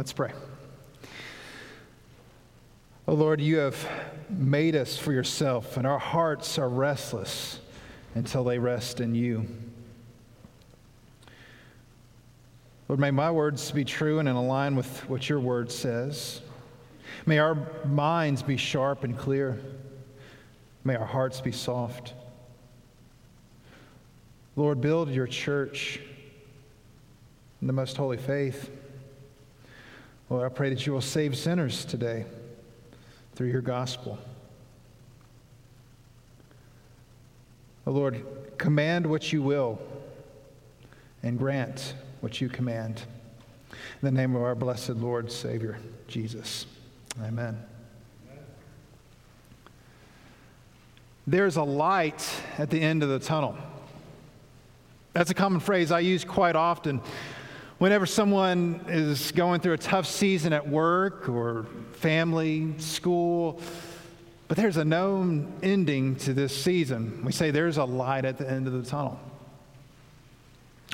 Let's pray. Oh Lord, you have made us for yourself, and our hearts are restless until they rest in you. Lord, may my words be true and in line with what your word says. May our minds be sharp and clear. May our hearts be soft. Lord, build your church in the most holy faith. Lord, I pray that you will save sinners today through your gospel. Oh Lord, command what you will and grant what you command. In the name of our blessed Lord, Savior, Jesus. Amen. There's a light at the end of the tunnel. That's a common phrase I use quite often. Whenever someone is going through a tough season at work or family, school, but there's a known ending to this season, we say there's a light at the end of the tunnel.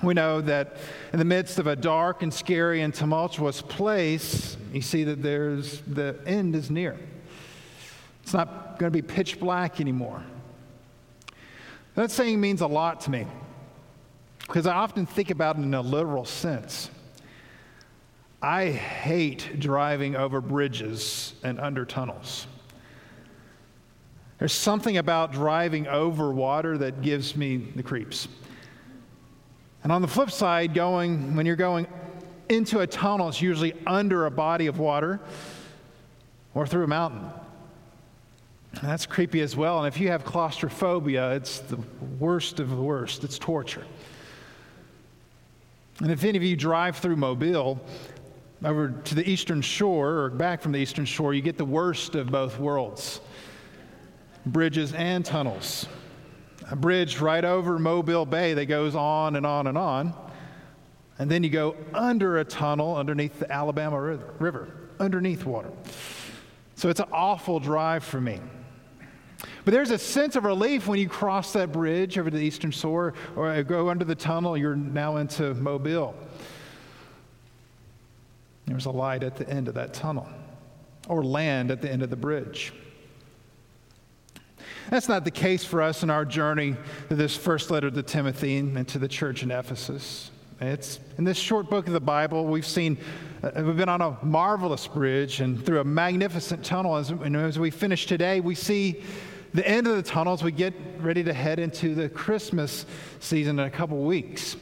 We know that in the midst of a dark and scary and tumultuous place, you see that there's the end is near. It's not going to be pitch black anymore. That saying means a lot to me because I often think about it in a literal sense. I hate driving over bridges and under tunnels. There's something about driving over water that gives me the creeps. And on the flip side, going when you're going into a tunnel, it's usually under a body of water or through a mountain. And that's creepy as well. And if you have claustrophobia, it's the worst of the worst. It's torture. And if any of you drive through Mobile over to the eastern shore or back from the eastern shore, you get the worst of both worlds bridges and tunnels a bridge right over Mobile Bay that goes on and on and on. And then you go under a tunnel underneath the Alabama River, underneath water. So it's an awful drive for me. But there's a sense of relief when you cross that bridge over to the eastern shore or go under the tunnel, you're now into Mobile. There's a light at the end of that tunnel or land at the end of the bridge. That's not the case for us in our journey to this first letter to Timothy and to the church in Ephesus. It's in this short book of the Bible, we've seen, uh, we've been on a marvelous bridge and through a magnificent tunnel. As, and as we finish today, we see the end of the tunnel as we get ready to head into the Christmas season in a couple weeks.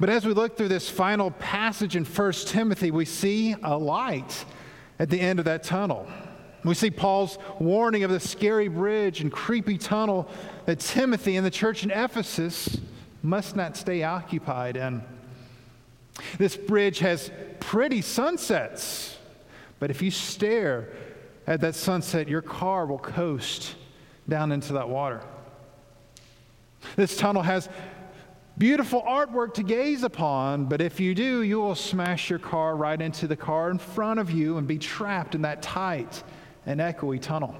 But as we look through this final passage in 1 Timothy, we see a light at the end of that tunnel. We see Paul's warning of the scary bridge and creepy tunnel that Timothy and the church in Ephesus must not stay occupied in. This bridge has pretty sunsets, but if you stare at that sunset, your car will coast down into that water. This tunnel has beautiful artwork to gaze upon, but if you do, you will smash your car right into the car in front of you and be trapped in that tight an echoey tunnel.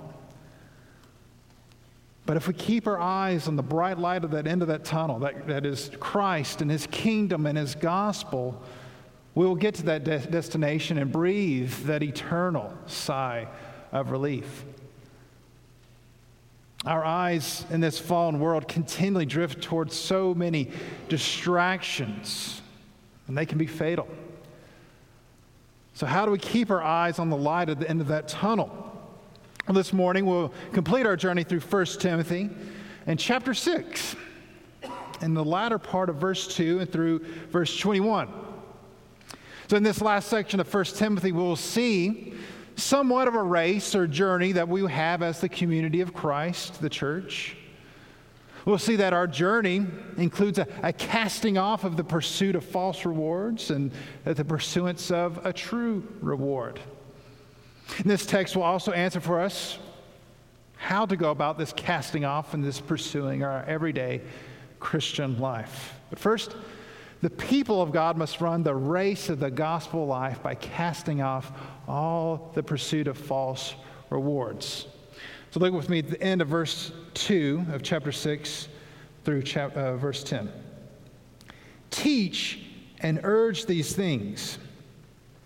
But if we keep our eyes on the bright light of that end of that tunnel, that, that is Christ and His kingdom and His gospel, we will get to that de- destination and breathe that eternal sigh of relief. Our eyes in this fallen world continually drift towards so many distractions, and they can be fatal. So, how do we keep our eyes on the light at the end of that tunnel? This morning, we'll complete our journey through 1 Timothy and chapter 6, in the latter part of verse 2 and through verse 21. So, in this last section of 1 Timothy, we'll see somewhat of a race or journey that we have as the community of Christ, the church. We'll see that our journey includes a, a, casting off of the pursuit of false rewards and the pursuance of a true reward. This text will also answer for us how to go about this casting off and this pursuing our everyday Christian life. But first, the people of God must run the race of the gospel life by casting off all the pursuit of false rewards. So look with me at the end of verse 2 of chapter 6 through chap- uh, verse 10. Teach and urge these things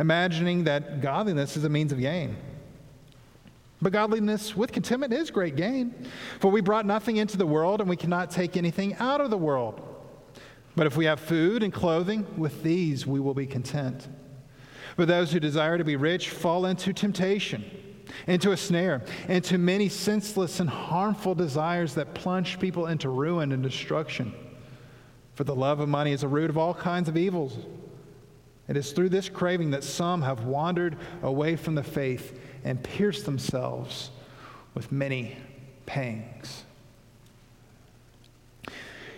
imagining that godliness is a means of gain. But godliness with contentment is great gain. For we brought nothing into the world, and we cannot take anything out of the world. But if we have food and clothing, with these we will be content. But those who desire to be rich fall into temptation, into a snare, into many senseless and harmful desires that plunge people into ruin and destruction. For the love of money is a root of all kinds of evils. It is through this craving that some have wandered away from the faith and pierced themselves with many pangs.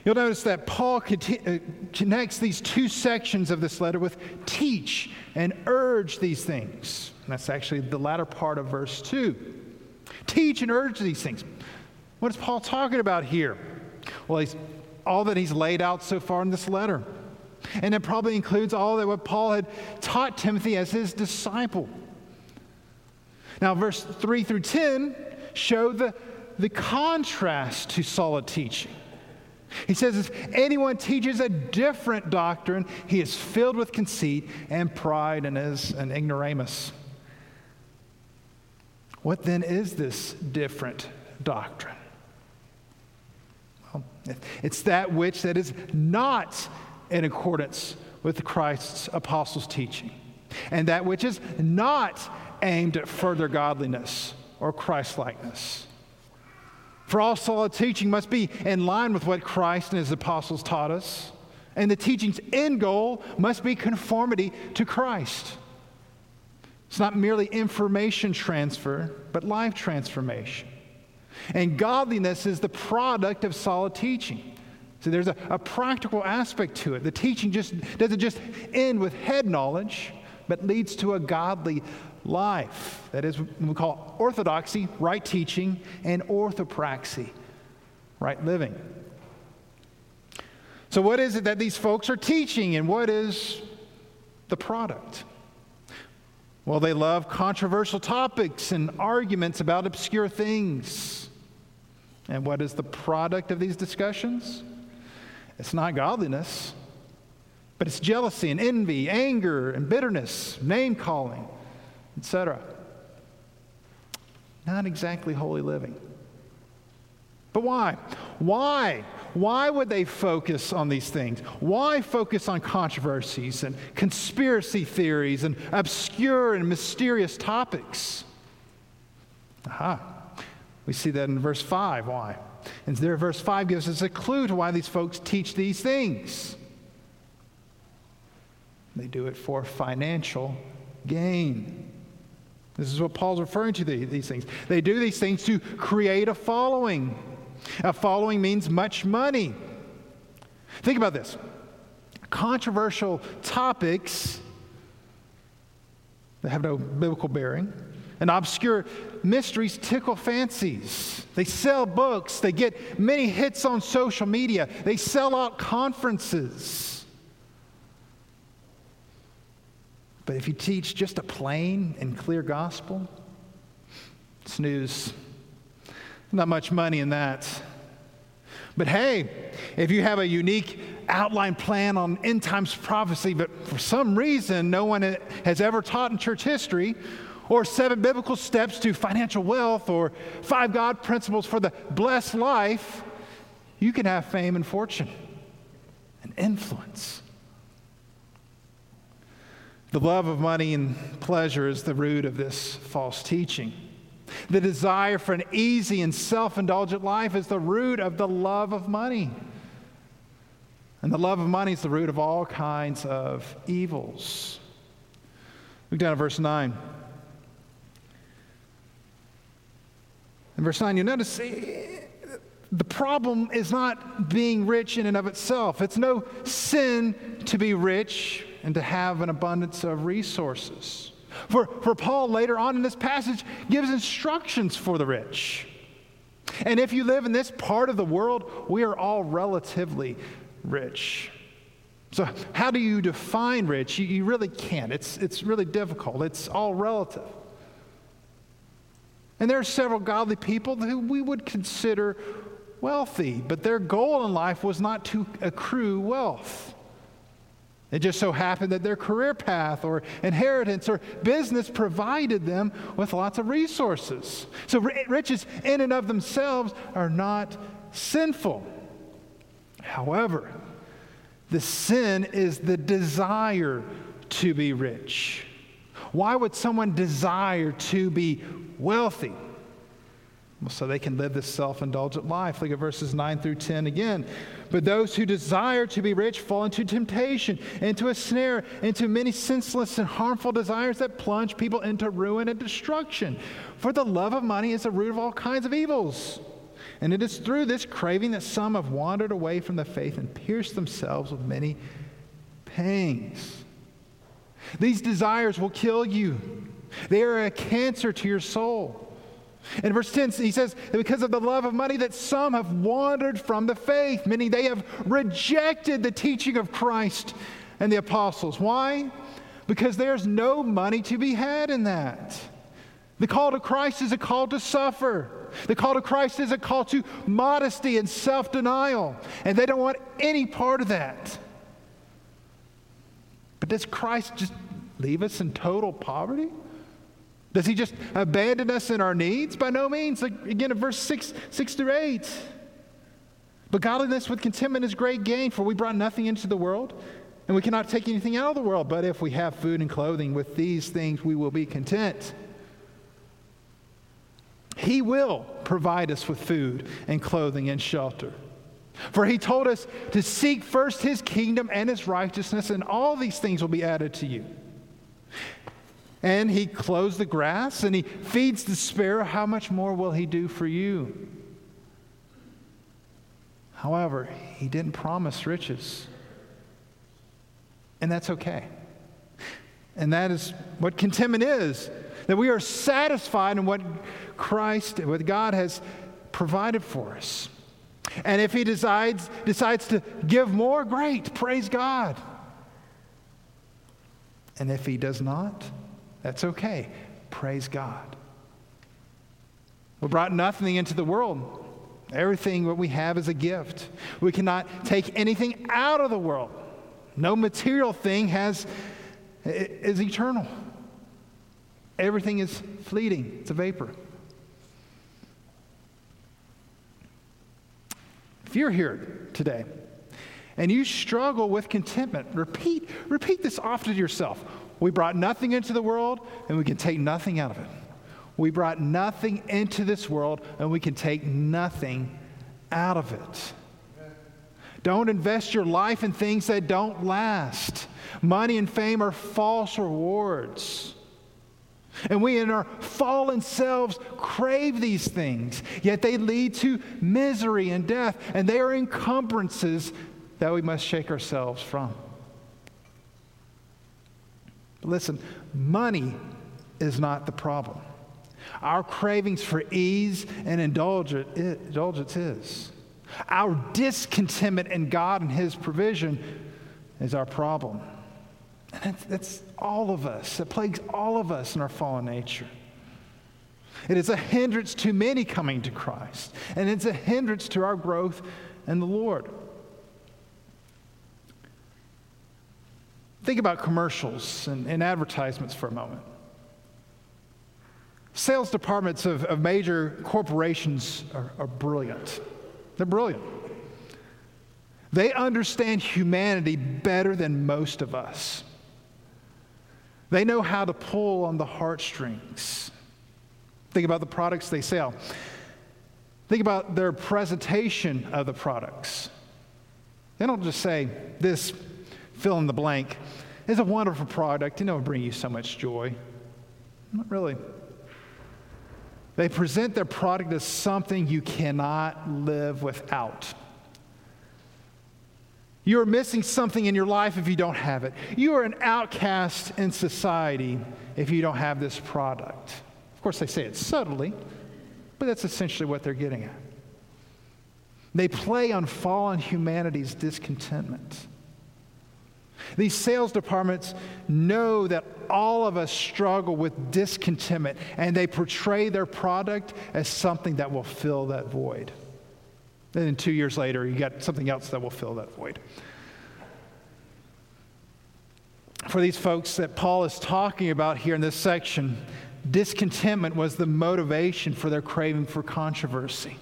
You'll notice that Paul uh, connects these two sections of this letter with teach and urge these things. And that's actually the latter part of verse 2. Teach and urge these things. What is Paul talking about here? Well, he's, all that he's laid out so far in this letter. And it probably includes all that what Paul had taught Timothy as his disciple. Now, verse 3 through 10 show the, the contrast to solid teaching. He says, if anyone teaches a different doctrine, he is filled with conceit and pride and is an ignoramus. What then is this different doctrine? Well, it's that which that is not in accordance with Christ's apostles' teaching, and that which is not aimed at further godliness or Christlikeness. For all solid teaching must be in line with what Christ and his apostles taught us, and the teaching's end goal must be conformity to Christ. It's not merely information transfer, but life transformation. And godliness is the product of solid teaching. So there's a, a practical aspect to it. The teaching just doesn't just end with head knowledge, but leads to a godly life. That is what we call orthodoxy, right teaching, and orthopraxy, right living. So, what is it that these folks are teaching, and what is the product? Well, they love controversial topics and arguments about obscure things. And what is the product of these discussions? It's not godliness, but it's jealousy and envy, anger and bitterness, name calling, etc. Not exactly holy living. But why? Why? Why would they focus on these things? Why focus on controversies and conspiracy theories and obscure and mysterious topics? Aha. We see that in verse 5. Why? And there, verse 5 gives us a clue to why these folks teach these things. They do it for financial gain. This is what Paul's referring to these things. They do these things to create a following. A following means much money. Think about this controversial topics that have no biblical bearing and obscure mysteries tickle fancies. They sell books, they get many hits on social media, they sell out conferences. But if you teach just a plain and clear gospel, snooze. Not much money in that. But hey, if you have a unique outline plan on end times prophecy, but for some reason no one has ever taught in church history, or seven biblical steps to financial wealth, or five God principles for the blessed life, you can have fame and fortune and influence. The love of money and pleasure is the root of this false teaching. The desire for an easy and self indulgent life is the root of the love of money. And the love of money is the root of all kinds of evils. Look down at verse 9. In verse 9, you notice the problem is not being rich in and of itself. It's no sin to be rich and to have an abundance of resources. For, for Paul, later on in this passage, gives instructions for the rich. And if you live in this part of the world, we are all relatively rich. So, how do you define rich? You, you really can't. It's, it's really difficult, it's all relative. And there are several godly people who we would consider wealthy, but their goal in life was not to accrue wealth. It just so happened that their career path or inheritance or business provided them with lots of resources. So, riches in and of themselves are not sinful. However, the sin is the desire to be rich. Why would someone desire to be wealthy? so they can live this self indulgent life. Look at verses 9 through 10 again. But those who desire to be rich fall into temptation, into a snare, into many senseless and harmful desires that plunge people into ruin and destruction. For the love of money is the root of all kinds of evils. And it is through this craving that some have wandered away from the faith and pierced themselves with many pangs. These desires will kill you, they are a cancer to your soul. In verse 10, he says that because of the love of money, that some have wandered from the faith, meaning they have rejected the teaching of Christ and the apostles. Why? Because there's no money to be had in that. The call to Christ is a call to suffer. The call to Christ is a call to modesty and self denial, and they don't want any part of that. But does Christ just leave us in total poverty? Does he just abandon us in our needs? By no means. Like again in verse 6, 6 through 8. But godliness with contentment is great gain, for we brought nothing into the world, and we cannot take anything out of the world. But if we have food and clothing, with these things we will be content. He will provide us with food and clothing and shelter. For he told us to seek first his kingdom and his righteousness, and all these things will be added to you and he clothes the grass and he feeds the sparrow, how much more will he do for you? However, he didn't promise riches. And that's okay. And that is what contentment is that we are satisfied in what Christ, what God has provided for us. And if he decides, decides to give more, great, praise God. And if he does not, that's okay. Praise God. We brought nothing into the world. Everything what we have is a gift. We cannot take anything out of the world. No material thing has is eternal. Everything is fleeting. It's a vapor. If you're here today and you struggle with contentment, repeat repeat this often to yourself. We brought nothing into the world, and we can take nothing out of it. We brought nothing into this world, and we can take nothing out of it. Don't invest your life in things that don't last. Money and fame are false rewards. And we in our fallen selves crave these things, yet they lead to misery and death, and they are encumbrances that we must shake ourselves from. But listen, money is not the problem. Our cravings for ease and indulgence is. Our discontentment in God and His provision is our problem. And that's, that's all of us. It plagues all of us in our fallen nature. It is a hindrance to many coming to Christ, and it's a hindrance to our growth in the Lord. Think about commercials and, and advertisements for a moment. Sales departments of, of major corporations are, are brilliant. They're brilliant. They understand humanity better than most of us. They know how to pull on the heartstrings. Think about the products they sell. Think about their presentation of the products. They don't just say, this fill in the blank, is a wonderful product and it'll bring you so much joy. Not really. They present their product as something you cannot live without. You are missing something in your life if you don't have it. You are an outcast in society if you don't have this product. Of course, they say it subtly, but that's essentially what they're getting at. They play on fallen humanity's discontentment. These sales departments know that all of us struggle with discontentment, and they portray their product as something that will fill that void. And Then, two years later, you got something else that will fill that void. For these folks that Paul is talking about here in this section, discontentment was the motivation for their craving for controversy.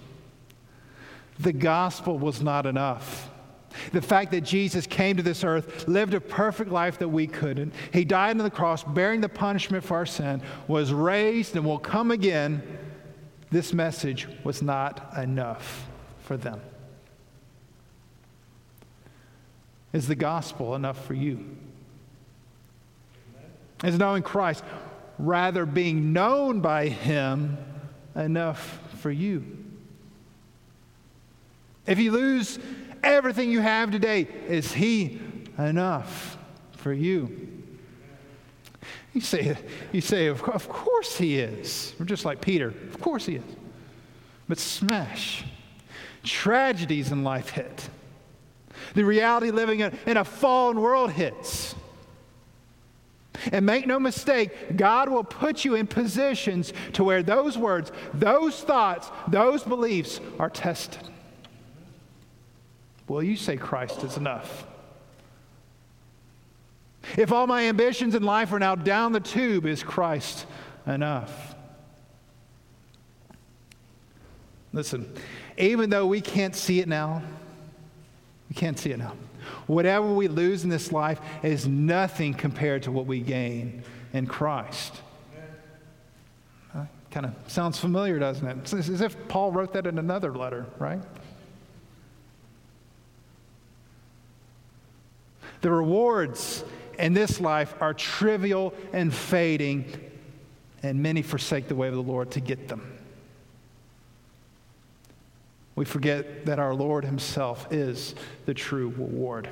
The gospel was not enough. The fact that Jesus came to this earth, lived a perfect life that we couldn't, he died on the cross, bearing the punishment for our sin, was raised and will come again, this message was not enough for them. Is the gospel enough for you? Is knowing Christ, rather being known by him, enough for you? If you lose everything you have today, is He enough for you? You say, you say of, of course He is. We're just like Peter. Of course He is. But smash. Tragedies in life hit. The reality living in, in a fallen world hits. And make no mistake, God will put you in positions to where those words, those thoughts, those beliefs are tested. Will you say Christ is enough? If all my ambitions in life are now down the tube, is Christ enough? Listen, even though we can't see it now, we can't see it now. Whatever we lose in this life is nothing compared to what we gain in Christ. Uh, kind of sounds familiar, doesn't it? It's as if Paul wrote that in another letter, right? The rewards in this life are trivial and fading, and many forsake the way of the Lord to get them. We forget that our Lord Himself is the true reward.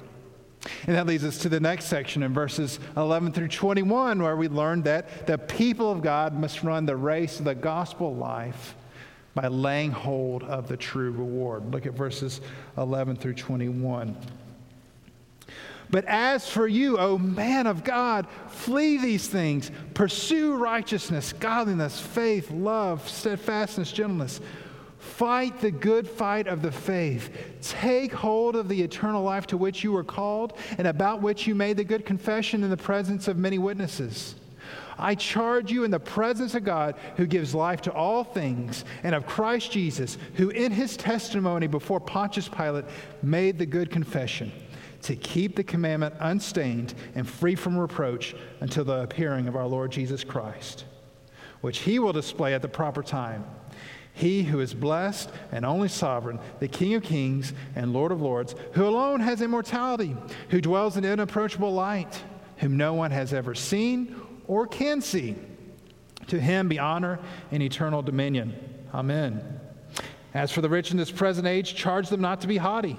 And that leads us to the next section in verses 11 through 21, where we learn that the people of God must run the race of the gospel life by laying hold of the true reward. Look at verses 11 through 21. But as for you, O man of God, flee these things. Pursue righteousness, godliness, faith, love, steadfastness, gentleness. Fight the good fight of the faith. Take hold of the eternal life to which you were called and about which you made the good confession in the presence of many witnesses. I charge you in the presence of God who gives life to all things, and of Christ Jesus, who in his testimony before Pontius Pilate made the good confession to keep the commandment unstained and free from reproach until the appearing of our Lord Jesus Christ, which he will display at the proper time. He who is blessed and only sovereign, the King of kings and Lord of lords, who alone has immortality, who dwells in unapproachable light, whom no one has ever seen or can see. To him be honor and eternal dominion. Amen. As for the rich in this present age, charge them not to be haughty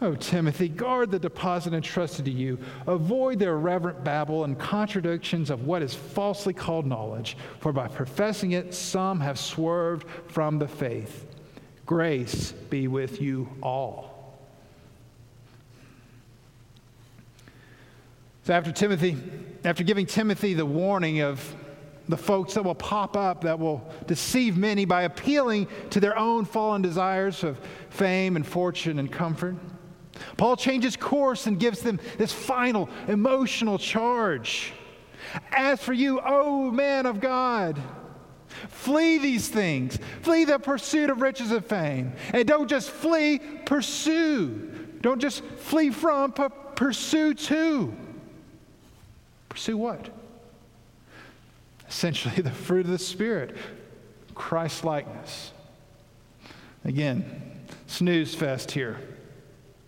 Oh, Timothy, guard the deposit entrusted to you. Avoid the irreverent babble and contradictions of what is falsely called knowledge, for by professing it, some have swerved from the faith. Grace be with you all. So, after Timothy, after giving Timothy the warning of the folks that will pop up that will deceive many by appealing to their own fallen desires of fame and fortune and comfort, Paul changes course and gives them this final emotional charge. As for you, O man of God, flee these things. Flee the pursuit of riches and fame. And don't just flee, pursue. Don't just flee from, but pursue to. Pursue what? Essentially, the fruit of the Spirit Christ likeness. Again, snooze fest here.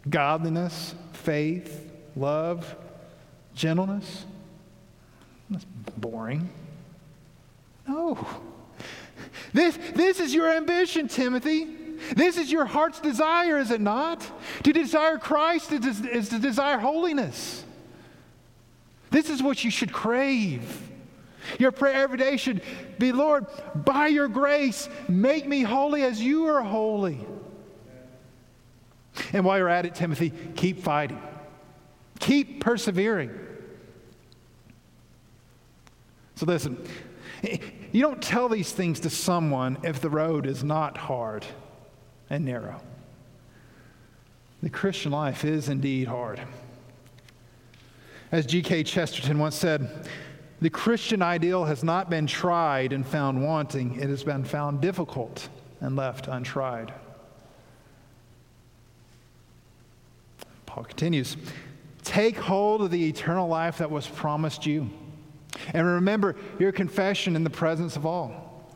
Godliness, faith, love, gentleness. That's boring. No. This, this is your ambition, Timothy. This is your heart's desire, is it not? To desire Christ is, is to desire holiness. This is what you should crave. Your prayer every day should be Lord, by your grace, make me holy as you are holy. And while you're at it, Timothy, keep fighting, keep persevering. So listen, you don't tell these things to someone if the road is not hard and narrow. The Christian life is indeed hard. As G.K. Chesterton once said, the Christian ideal has not been tried and found wanting, it has been found difficult and left untried. Paul continues Take hold of the eternal life that was promised you, and remember your confession in the presence of all.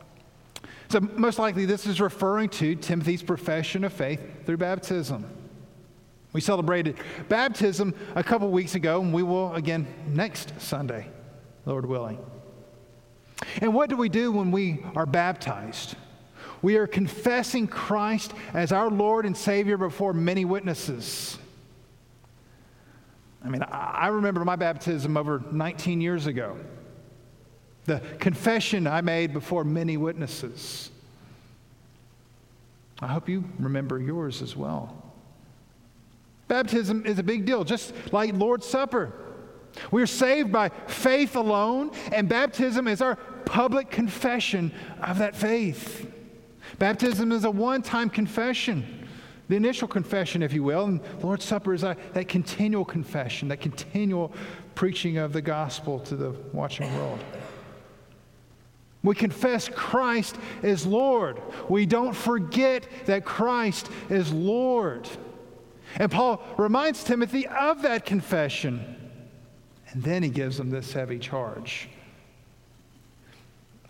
So, most likely, this is referring to Timothy's profession of faith through baptism. We celebrated baptism a couple weeks ago, and we will again next Sunday, Lord willing. And what do we do when we are baptized? We are confessing Christ as our Lord and Savior before many witnesses. I mean, I remember my baptism over 19 years ago. The confession I made before many witnesses. I hope you remember yours as well. Baptism is a big deal, just like Lord's Supper. We're saved by faith alone, and baptism is our public confession of that faith. Baptism is a one time confession, the initial confession, if you will, and Lord's Supper is a, that continual confession, that continual preaching of the gospel to the watching world. We confess Christ is Lord. We don't forget that Christ is Lord. And Paul reminds Timothy of that confession. And then he gives him this heavy charge.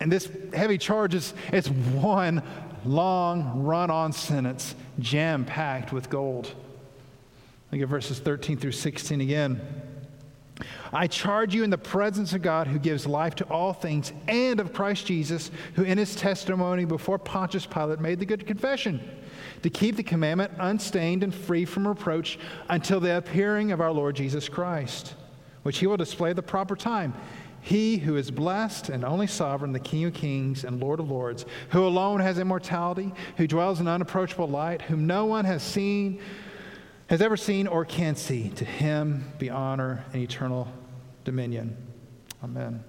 And this heavy charge is it's one long run on sentence, jam packed with gold. Look at verses 13 through 16 again. I charge you in the presence of God who gives life to all things and of Christ Jesus, who in his testimony before Pontius Pilate made the good confession to keep the commandment unstained and free from reproach until the appearing of our Lord Jesus Christ, which he will display at the proper time. He who is blessed and only sovereign, the King of kings and Lord of lords, who alone has immortality, who dwells in unapproachable light, whom no one has seen has ever seen or can see. To him be honor and eternal dominion. Amen.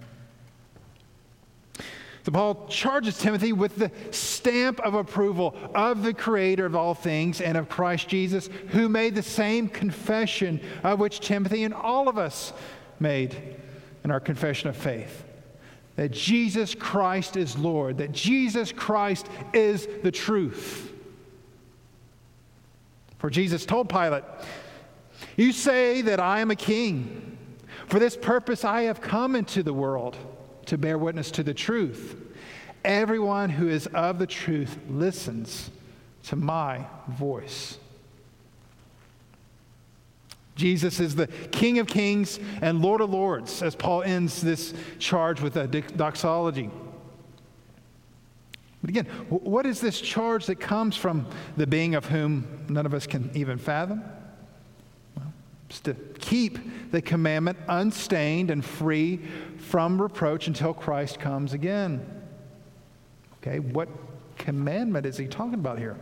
So Paul charges Timothy with the stamp of approval of the creator of all things and of Christ Jesus, who made the same confession of which Timothy and all of us made in our confession of faith. That Jesus Christ is Lord, that Jesus Christ is the truth. For Jesus told Pilate, You say that I am a king. For this purpose I have come into the world to bear witness to the truth. Everyone who is of the truth listens to my voice. Jesus is the King of kings and Lord of lords, as Paul ends this charge with a doxology. But again, what is this charge that comes from the being of whom none of us can even fathom? Well, it's to keep the commandment unstained and free from reproach until Christ comes again. Okay, what commandment is he talking about here?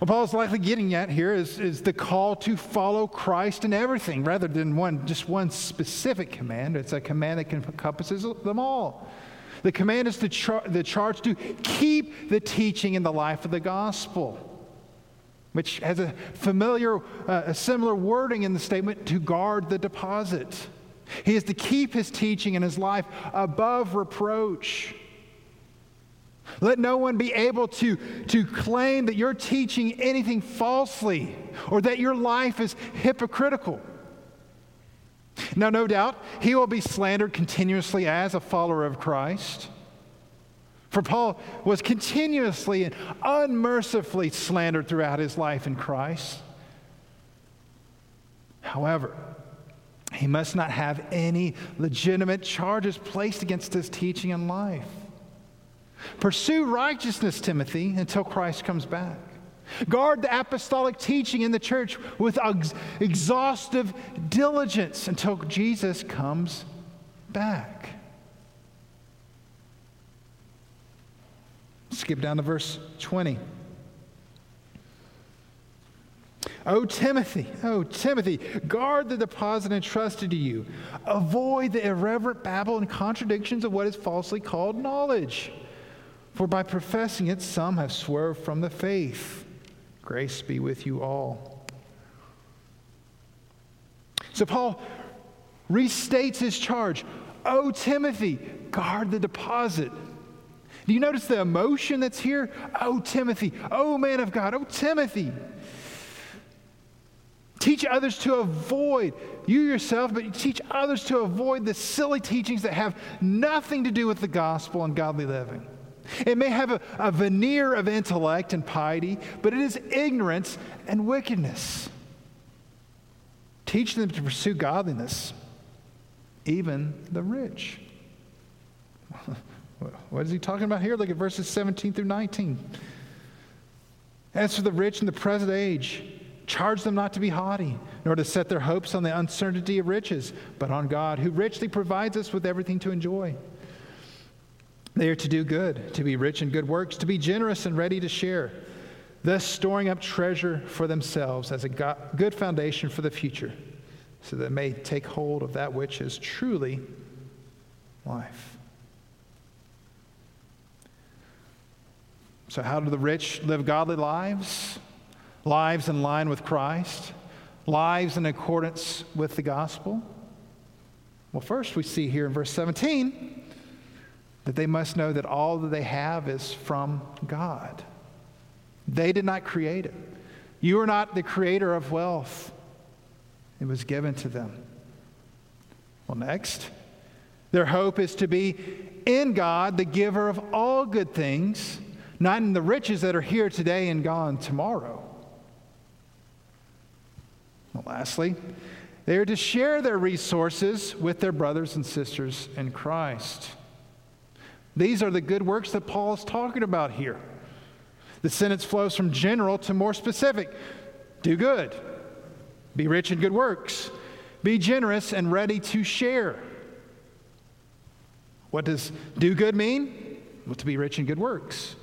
What Paul's likely getting at here is, is the call to follow Christ in everything rather than one, just one specific command. It's a command that encompasses them all. The command is the, char- the charge to keep the teaching in the life of the gospel, which has a familiar, uh, a similar wording in the statement to guard the deposit. He is to keep his teaching and his life above reproach. Let no one be able to, to claim that you're teaching anything falsely or that your life is hypocritical. Now, no doubt, he will be slandered continuously as a follower of Christ. For Paul was continuously and unmercifully slandered throughout his life in Christ. However, he must not have any legitimate charges placed against his teaching and life. Pursue righteousness, Timothy, until Christ comes back. Guard the apostolic teaching in the church with ex- exhaustive diligence until Jesus comes back. Skip down to verse 20. Oh, Timothy, oh, Timothy, guard the deposit entrusted to you. Avoid the irreverent babble and contradictions of what is falsely called knowledge. For by professing it, some have swerved from the faith. Grace be with you all. So Paul restates his charge. Oh, Timothy, guard the deposit. Do you notice the emotion that's here? Oh, Timothy. Oh, man of God. Oh, Timothy. Teach others to avoid, you yourself, but teach others to avoid the silly teachings that have nothing to do with the gospel and godly living. It may have a, a veneer of intellect and piety, but it is ignorance and wickedness. Teach them to pursue godliness, even the rich. What is he talking about here? Look at verses 17 through 19. As for the rich in the present age, Charge them not to be haughty, nor to set their hopes on the uncertainty of riches, but on God, who richly provides us with everything to enjoy. They are to do good, to be rich in good works, to be generous and ready to share, thus storing up treasure for themselves as a good foundation for the future, so that they may take hold of that which is truly life. So, how do the rich live godly lives? lives in line with Christ, lives in accordance with the gospel? Well, first we see here in verse 17 that they must know that all that they have is from God. They did not create it. You are not the creator of wealth, it was given to them. Well, next, their hope is to be in God, the giver of all good things, not in the riches that are here today and gone tomorrow. Well, lastly, they are to share their resources with their brothers and sisters in Christ. These are the good works that Paul is talking about here. The sentence flows from general to more specific do good, be rich in good works, be generous and ready to share. What does do good mean? Well, to be rich in good works.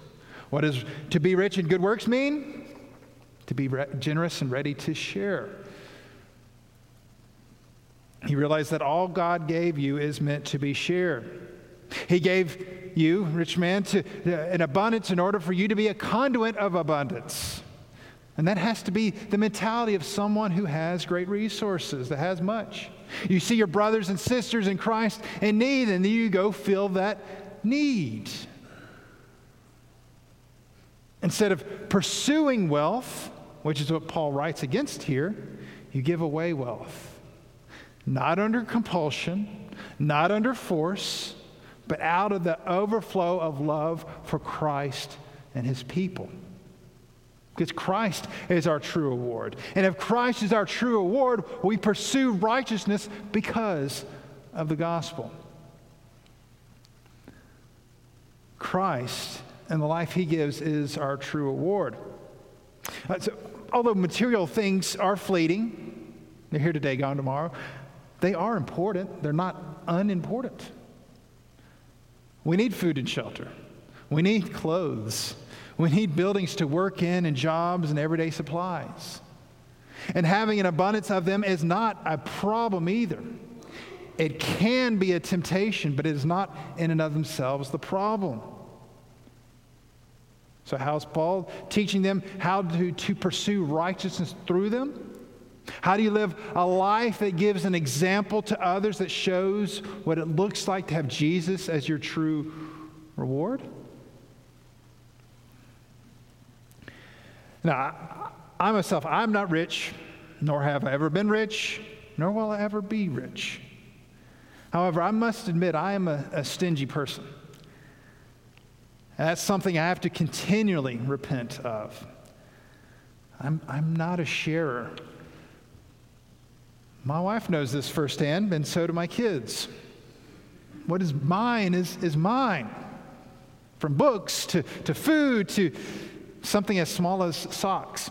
What does to be rich in good works mean? To be re- generous and ready to share. He realized that all God gave you is meant to be shared. He gave you, rich man, to, uh, an abundance in order for you to be a conduit of abundance. And that has to be the mentality of someone who has great resources, that has much. You see your brothers and sisters in Christ in need, and you go fill that need. Instead of pursuing wealth, which is what Paul writes against here, you give away wealth not under compulsion, not under force, but out of the overflow of love for Christ and his people. Because Christ is our true award. And if Christ is our true award, we pursue righteousness because of the gospel. Christ and the life he gives is our true award. Uh, so, although material things are fleeting, they're here today, gone tomorrow, they are important, they're not unimportant. We need food and shelter, we need clothes, we need buildings to work in, and jobs and everyday supplies. And having an abundance of them is not a problem either. It can be a temptation, but it is not in and of themselves the problem. So, how's Paul teaching them how to, to pursue righteousness through them? How do you live a life that gives an example to others that shows what it looks like to have Jesus as your true reward? Now, I myself, I'm not rich, nor have I ever been rich, nor will I ever be rich. However, I must admit I am a, a stingy person. That's something I have to continually repent of. I'm, I'm not a sharer. My wife knows this firsthand, and so do my kids. What is mine is, is mine. From books to, to food to something as small as socks.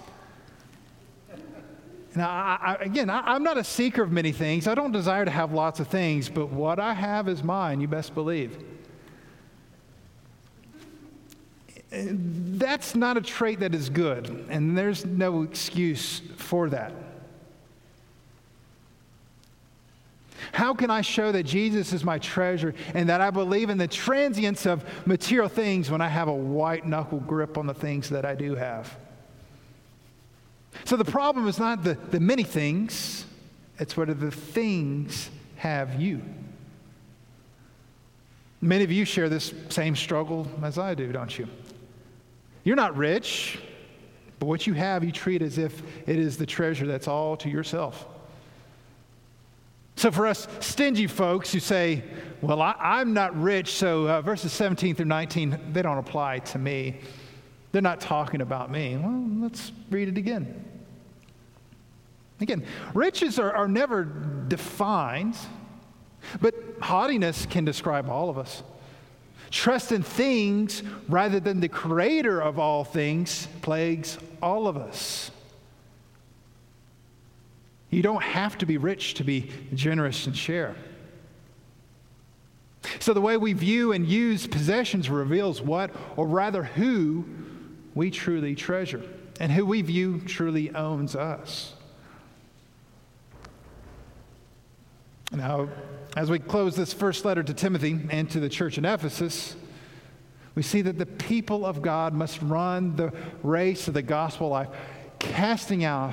Now, I, I, again, I, I'm not a seeker of many things. I don't desire to have lots of things, but what I have is mine, you best believe. That's not a trait that is good, and there's no excuse for that. How can I show that Jesus is my treasure and that I believe in the transience of material things when I have a white knuckle grip on the things that I do have? So the problem is not the, the many things, it's whether the things have you. Many of you share this same struggle as I do, don't you? You're not rich, but what you have, you treat as if it is the treasure that's all to yourself. So, for us stingy folks who say, Well, I, am not rich, so uh, verses 17 through 19, they don't apply to me. They're not talking about me. Well, let's read it again. Again, riches are, are never defined, but haughtiness can describe all of us. Trust in things rather than the creator of all things plagues all of us. You don't have to be rich to be generous and share. So, the way we view and use possessions reveals what, or rather who, we truly treasure and who we view truly owns us. Now, as we close this first letter to Timothy and to the church in Ephesus, we see that the people of God must run the race of the gospel life, casting out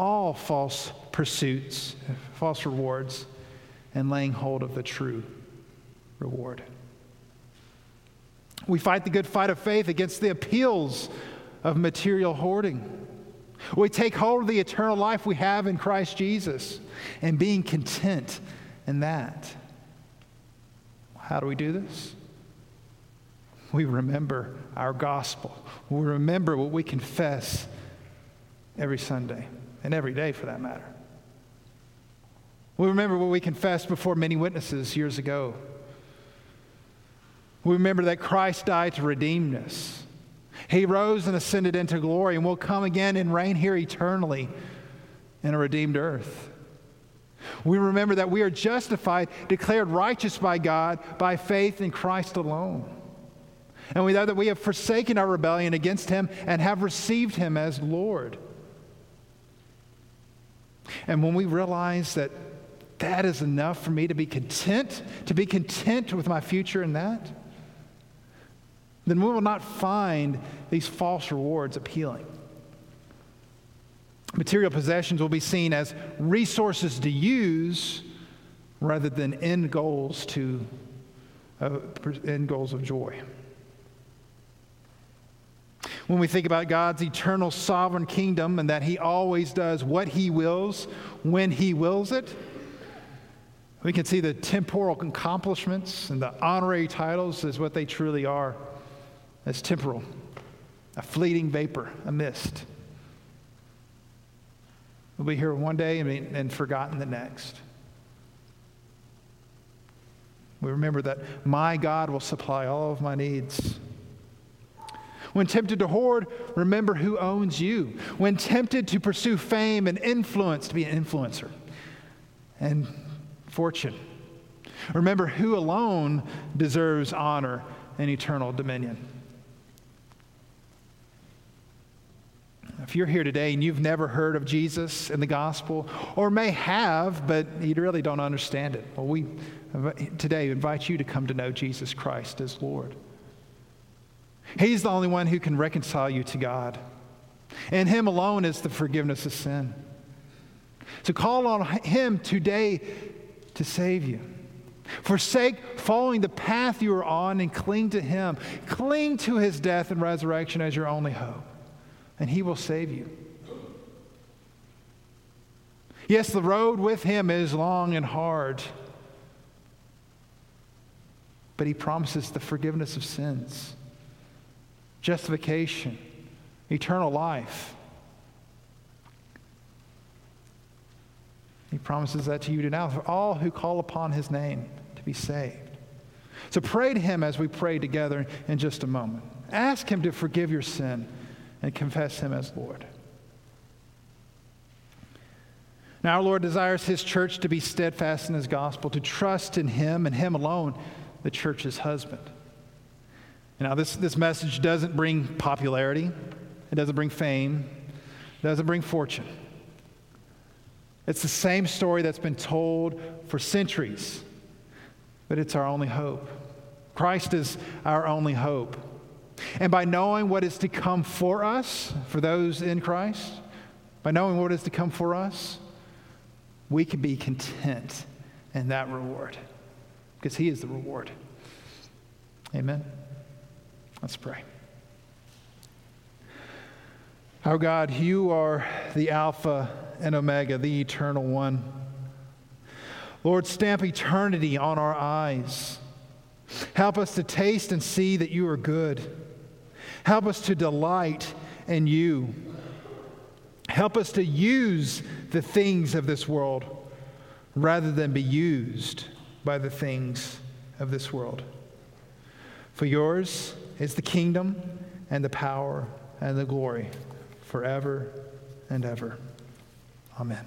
all false pursuits, false rewards, and laying hold of the true reward. We fight the good fight of faith against the appeals of material hoarding. We take hold of the eternal life we have in Christ Jesus and being content in that. How do we do this? We remember our gospel. We remember what we confess every Sunday and every day for that matter. We remember what we confessed before many witnesses years ago. We remember that Christ died to redeem us. He rose and ascended into glory and will come again and reign here eternally in a redeemed earth. We remember that we are justified, declared righteous by God by faith in Christ alone. And we know that we have forsaken our rebellion against Him and have received Him as Lord. And when we realize that that is enough for me to be content, to be content with my future in that, then we will not find these false rewards appealing. Material possessions will be seen as resources to use rather than end goals to uh, end goals of joy. When we think about God's eternal sovereign kingdom and that He always does what He wills when He wills it, we can see the temporal accomplishments and the honorary titles as what they truly are as temporal, a fleeting vapor, a mist. We'll be here one day and, and forgotten the next. We remember that my God will supply all of my needs. When tempted to hoard, remember who owns you. When tempted to pursue fame and influence, to be an influencer and fortune, remember who alone deserves honor and eternal dominion. If you're here today and you've never heard of Jesus and the gospel, or may have, but you really don't understand it, well, we today invite you to come to know Jesus Christ as Lord. He's the only one who can reconcile you to God, and Him alone is the forgiveness of sin. So call on Him today to save you. Forsake following the path you are on and cling to Him. Cling to His death and resurrection as your only hope and he will save you. Yes, the road with him is long and hard, but he promises the forgiveness of sins. Justification, eternal life. He promises that to you now for all who call upon his name to be saved. So pray to him as we pray together in just a moment. Ask him to forgive your sin and confess him as Lord. Now, our Lord desires his church to be steadfast in his gospel, to trust in him and him alone, the church's husband. Now, this, this message doesn't bring popularity, it doesn't bring fame, it doesn't bring fortune. It's the same story that's been told for centuries, but it's our only hope. Christ is our only hope. And by knowing what is to come for us, for those in Christ, by knowing what is to come for us, we can be content in that reward because He is the reward. Amen. Let's pray. Our God, you are the Alpha and Omega, the eternal one. Lord, stamp eternity on our eyes. Help us to taste and see that you are good. Help us to delight in you. Help us to use the things of this world rather than be used by the things of this world. For yours is the kingdom and the power and the glory forever and ever. Amen.